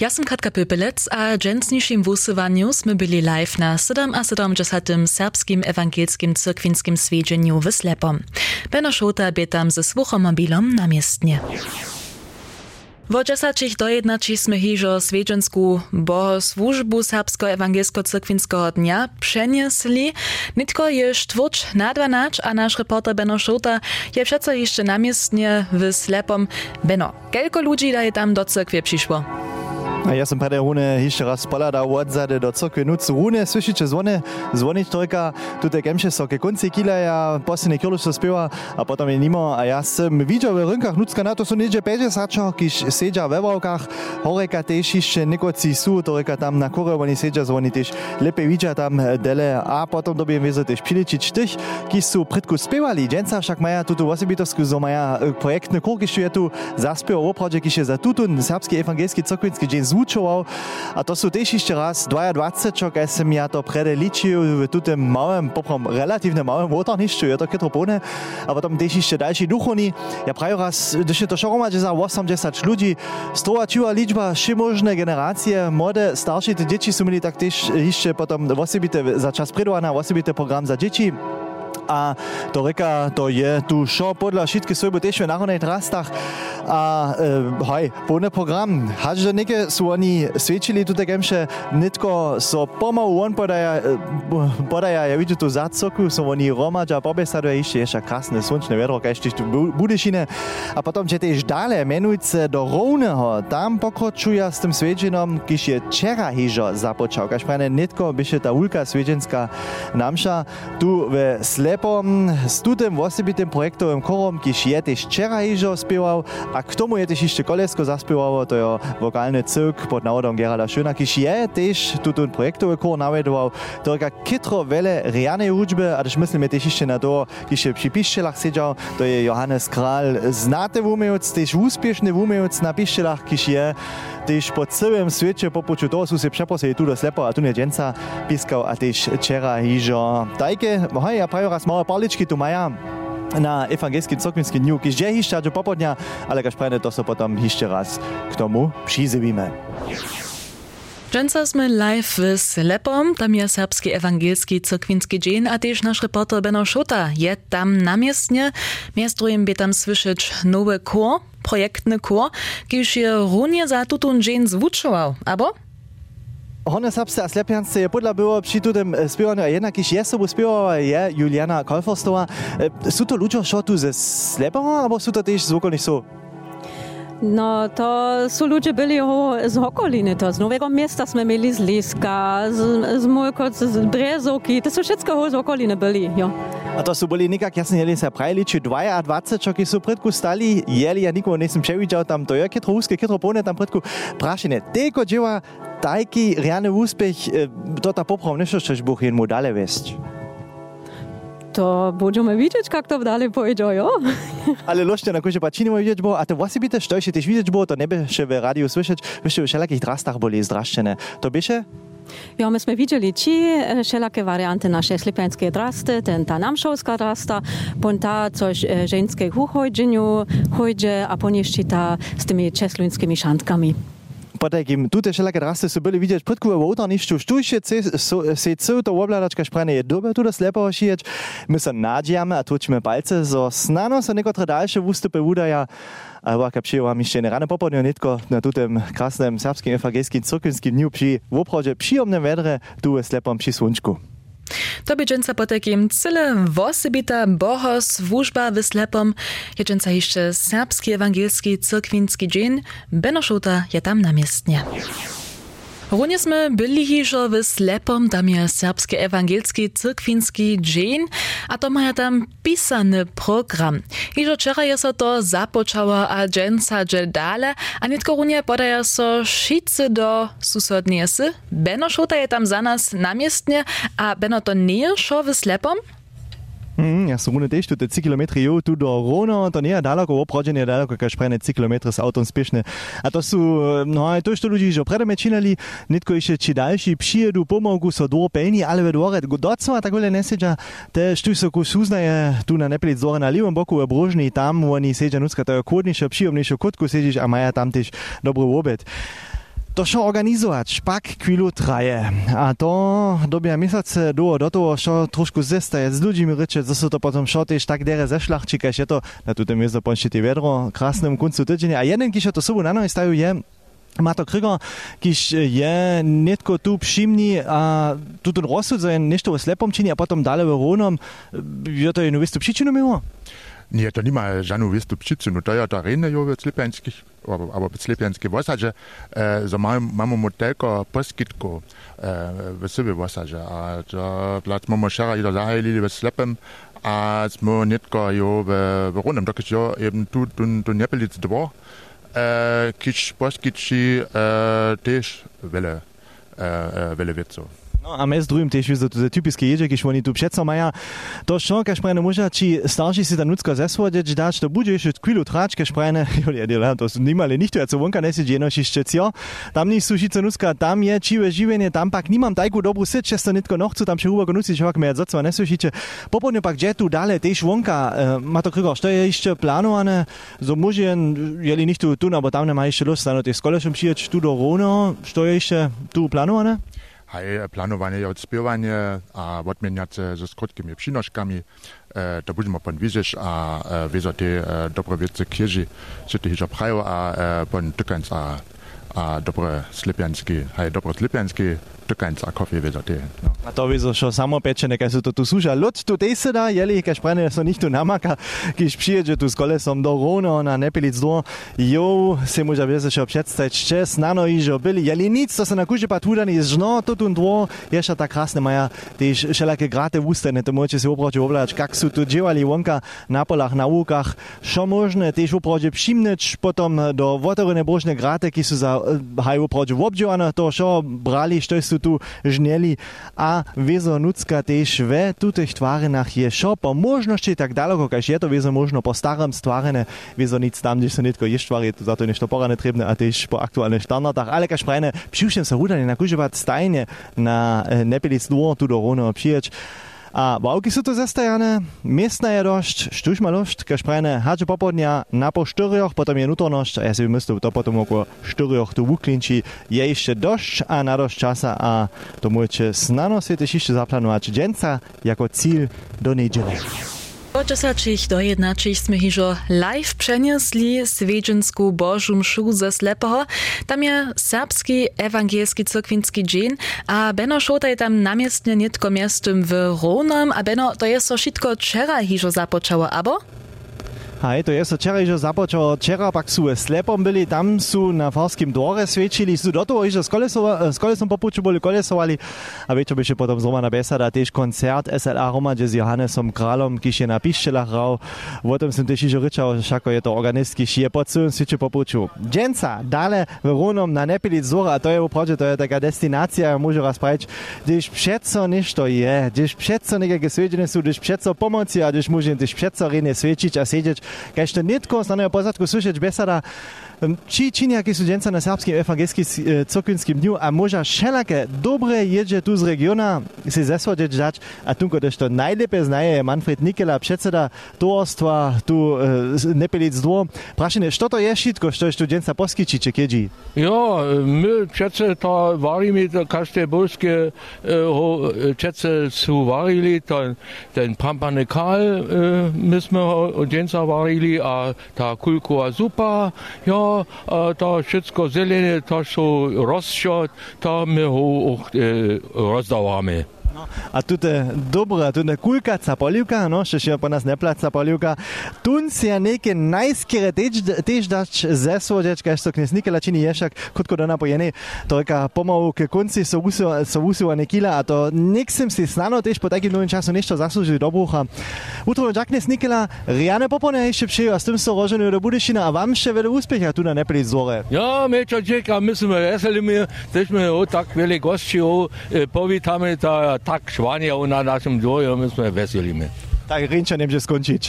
Jaz sem kratka pepelec, a džentsnišim vusovanju sme byli live na 77. serbskim evangelskim cirkvinskim svedženju v Slepom. Beno Šota bi tam ze sluchomobilom na miestne. W dziesięcich dojednaczyśmy hiżo swiedzenku bo serbsko-ewangelsko-cyrkwinskiego dnia przeniesli. Nitko jest twórcz na 12, a nasz reporter Beno Szota je przeco jeszcze namiestnie w slepom. Beno, kelko ludzi daje tam do cyrkwie przyszło? A ja sam prede rune jeszcze raz polada odzady do cokwy nuc. Rune słyszycie dzwony, dzwonić tylko tutaj kemsze sokie kunci kila ja poslednie kielusz to spiewa, a potem je nimo. A ja sam widział w rynkach nucka na to są jedzie 50 kiś siedzia we wałkach, horeka też jeszcze nikoci su, to reka tam na kurę, oni siedzia dzwoni lepiej widzia tam e, dele, a potem dobie wiedzę też piliczyć tych, kiś su prytku spiewali, dzięca wszak maja tutu osobitowsku, zo maja e, projektny kurki, tu zaspiewał w oprodzie, je za tutun, serbski ewangelski cokwiński dzień zvučoval. A to sú tiež ešte raz 22, čo keď som ja to predeličil v tutem malém, poprom relatívne malém votornišťu, je to ketropone. A potom tiež ešte ďalší duchovní. Ja prajú raz, když je to šoroma, že za 80 ľudí, strovačuva ličba všemožné generácie, mode, starší tie deti sú mili tak tiež ešte potom osobité za čas predovaná, osobité program za deti. A to reka, to je tu šo podľa všetky svojbo tiež na honej trastach a e, hej, plný program. Haže neke sú oni svedčili tu takemše nitko so pomalu on podaja, podaja ja vidím tu zacoku, so oni romadža pobesaduje ešte ešte krásne slunčné vedro, keď ešte tu budešine. A potom, že tiež dále menujúce do Rovného, tam pokročuja s tým svedženom, když je čera hižo započal, kaž prane nitko byše ta ulka svedženská namša tu ve Slep Lepom z tutym osobitym projektowym korom, kiż je też wczoraj hižo spiewał, a k tomu je też jeszcze kolesko zaspiewało, to je wokalny cyrk pod nawodom Geralda Schöna, kiż je też tutun projektowy kor nawedował, to jaka kitro wiele reanej hudźby, a też myślimy też jeszcze na to, kiż je przy piszczelach siedział, to je Johannes Kral, znate wumiec, też uspieszny wumiec na piszczelach, kiż je też po całym świecie po poczu toho sú si przeprosili tu do slepo a tu nie dženca piskał, a też wczoraj hižo. Tajke, hej, ja prawie raz małe parličky tu maja na ewangelski cokwinskim dniu, je hišťa do popodnia, ale kaž prejde to so potom hišťa raz k tomu přizivíme. Dżęca sme live w Slepom, tam je serbski ewangelski cyrkwinski dzień, a też nasz reporter Beno Szota je tam namiestnie. Miastrujem by tam słyszeć nowy kor, projektny kor, kiż je runie za tutun dzień zwuczował, abo? Hone serbsce a slepiance je podľa było przy tym spiewaniu, a jednak iż je sobu spiewała je Juliana Kolforstowa. Sú to ľudia, čo tu ze Slepoma, alebo sú to tiež z okolných sú? No to są ludzie byli z okoliny, to z Nowego Miasta sme mieli, z Liska, z, z Mojko, z Brezovky, to są wszystko z okoliny byli, jo. A to sú boli nikak jasne jeli sa prajli, či 22, čo keď sú predku stali, jeli, ja nikoho nesem převidel tam, to je ketro úzke, ketro pone tam predku prašene. Teko dževa tajki reálny úspech, to ta poprav nešto, čož Bůh jen mu dale vesť. To budeme widzieć, jak to dalej pójdzie, jo? Ale lošte na kuže pa činimo vidieť bo, a to vlastne byte, što ešte tiež vidieť bo, to nebeše v rádiu slyšeć, ešte v všelakých drastách boli zdraščené. To byše? Ja, myśmy widzieli ci e, wszelakie warianty nasze slipiańskie drasty, ten ta namszowska drasta, ponta coś żeńskiego chodzeniu chodzi, a poniżej ta z tymi czesluńskimi szantkami. Šantkami. Potem tutaj wszelakie rasy są byli widzieć podku woda niż tu się se co to obladaczka szprane je dobre tu das lepo szyjeć. My se nadziejamy, a tučimy palce, zo snano se niektóre dalsze wystupy udaja. Ale jak przyjęłam jeszcze rano popołudnie nitko na tym krasnym serbskim ewangelskim cyrkwinskim dniu przy w oprodzie przyjemnym wedre tu jest lepom przy słonczku. Tobie dżęca po takim cyle wosybita bohos wóżba wyslepom, jeczęca jeszcze serbski ewangelski cyrkwinski dzień, benoszota ja tam na miestnie sme byli hižo w Slepom, tam je serbski ewangelski cyrkwinski dzień, a to maja tam pisany program. Hižo wczoraj je so to započało, a dżęca dżel dale, a nitko runie podaja so šicy do susodnie sy. Beno Šota je tam za nas a Beno to nie šo w Slepom? Mm, ja som tiež tu 3 km jo tu do Rona, to nie je daleko, obrodzenie je daleko, keď prejne 3 km s autom spiešne. A to sú, no to, čo ľudí, že predeme činali, nitko ešte či ďalší přijedu pomalku so do pení, ale ve dvore, docela tak veľa nesedia, tež tu sa ku súznaje, tu na neplic dvore na livom boku v Brožni, tam oni sedia nucka, to je kódnejšie, příjemnejšie kotku sedíš a maja tam tiež dobrý obed. To šo organizować, pak chwilu traje. A to dobia miesiące do, do toho, šo trošku zestaje z ludźmi rycze, co to potem šo też tak dere zeszlachčika, je to na tutem miesto pončite vedro, krasnym końcu tydzienia. A jeden, kiż to sobą na nowe stają, je Ma to krygo, kiž je netko tu všimni a tu ten rozsud, že je nešto v slepom čini a potom dale v ronom, je to jednu vistu příčinu mimo? Nie, to nima žanu vistu příčinu, to je to rejne jo v slepenských, alebo v slepenské vosaže, e, za mamo motelko poskytko e, v sebe vosaže a to plac mamo šara i to zahajili v slepem a smo netko jo v, v ronom, dokud jo eben tu, tu, tu nepelic dvor, e, kiż poskytči e, też wiele, e, wiele wieców. No, a mes drugim tež vizu, to je typický jedžek, když oni tu přece mají. To šo, kaž prajne muža, či starší si tam nucko zesvoděč dáš, to bude ještě kvílu tráč, kaž prajne, jo, dělá, to nemali nikto, ja co vonka nesiť jenom ještě cio. Tam ní sušice nucka, tam je čivé živenie, tam pak nemám tajku dobu sit, že se nitko nohcu, tam še hůbako nucíš, jak mi je zacva nesušiče. Popodne pak džetu dále tež vonka, uh, má to krikoš, to je ještě plánované, so mužen, jeli nikto tu, nebo tam nemá ještě lust, no, ty s kolešem přiječ tu do Rono, što tu plánované? Hej, planowanie i odśpiewanie, a odmieniace ze skrótkimi przynoszkami, e, to będziemy pan widzieć, a e, wiedzą te dobre wiece co te a e, pan tykając, a, a dobre slipianskie, hej, dobre slipianskie, tykając, a kofie wiedzą te. No. A to wiedzą, że samo pieczene, kaj su to tu służa. Lud tu tej se da, jeli, kaj szprane, so nicht tu namaka, kiż przyjedzie tu z kolesom do Rono na Nepelic do, jo, se może wiedzę, że przedstawić czas, nano i że byli, jeli nic, to se na kuzie patudan jest żno, to tu dwo, jeszcze tak krasne maja, też wszelakie graty wustane, to możecie się oprocie oblać, jak su tu działali wonka na polach, na łukach, co możne, też oprocie przymnąć, potom do wotoryne brożne graty, ki su za haj oprocie obdziewane, to co brali, što su tu żnieli, a wiezo nucka też we tutych twarenach je šo po możności tak daleko, kaž je to wiezo možno po starym stwarene, wiezo nic tam, gdzie se nitko je stwary, to za to nešto porane trebne, a też po aktualnych standardach, ale kaž prajne, přiušem se rudanie na kuževat stajne na e, nepelic dvor, tu do Rono přijeć, a wałki są to zastajane, miestna je dość, sztuż ma dość, każ prajne, hadże popodnia na po sztyrioch, potem je nutorność, a ja sobie myślę, to potem około sztyrioch tu wuklinci, je jeszcze dość, a na dość czasa, a to możecie znano sobie też jeszcze zaplanować dzienca jako cel do niedzieli. Počasačich dojednačich sme hižo live přeniesli svedžensku Božu mšu ze Slepoho. Tam je serbski ewangelski cyrkwinski dzień, a Beno Šota je tam namiestne nitko miestem w Ronom, a Beno, to je so šitko včera hižo započało, abo? To je so včeraj že započalo, včera pak sú slepom byli, tam sú na farskim dvore svedčili, sú do toho, že s kolesom popuču boli kolesovali. A večer by še potom zromana besada, tiež koncert SLA Roma, s Johannesom Kralom, kiž je na piščelach rau, o tom som tiež že ryčal, že šako je to organistky, šie po celom svete popuču. Dženca, dále v Rónom na Nepilic Zora, a to je upravde, to je taká destinácia, môžu raz praviť, když přeco ništo je, když přeco nejaké svedčenie sú, když přeco pomoci a když môžem, když přeco rine svedčiť a sedieť, kaj što netko, stano je pozadku slyšeć besada, či čini jaké studenca na serbskim evangelskim e, cokvinskim dňu a moža šelake dobre jedže tu z regiona si zesvodieť žať a tunko to najlepe znaje Manfred Nikela, predseda tohostva tu e, Nepelic dvo. Prašenie, što to je šitko, što je studenca poskyči, če kedži? Jo, my přece to varíme, to každé bolské e, ho e, přece su varili, ten, ten pampanekal, my sme ho warili, a ta kulkowa zupa, ja, a to wszystko zielone, to są rozsiot, to my ho, ho e, rozdawamy. No, a tu je dobra, tu je kulka capolivka, no, še še po nas ne placa capolivka. Tu si je neke najskere tež dač zesvodec, kaj so knes nikela čini ješak, kotko do napojene, to je pomalu ke konci so usiva nekila, a to nek sem si snano tež po takim novým času nešto zaslúžili do brucha. Utro jak knes nikela, riane popone ešte pšejo, a s tým so roženujú do Budešina a vám še veľa úspecha tu na nepeli zore. Ja, my čo čeka, sme veseli, my tež sme o tak veľa gosti, povítame, ta tak švania na našem dvoju, my sme veselíme. Tak Rinča nemže skončiť.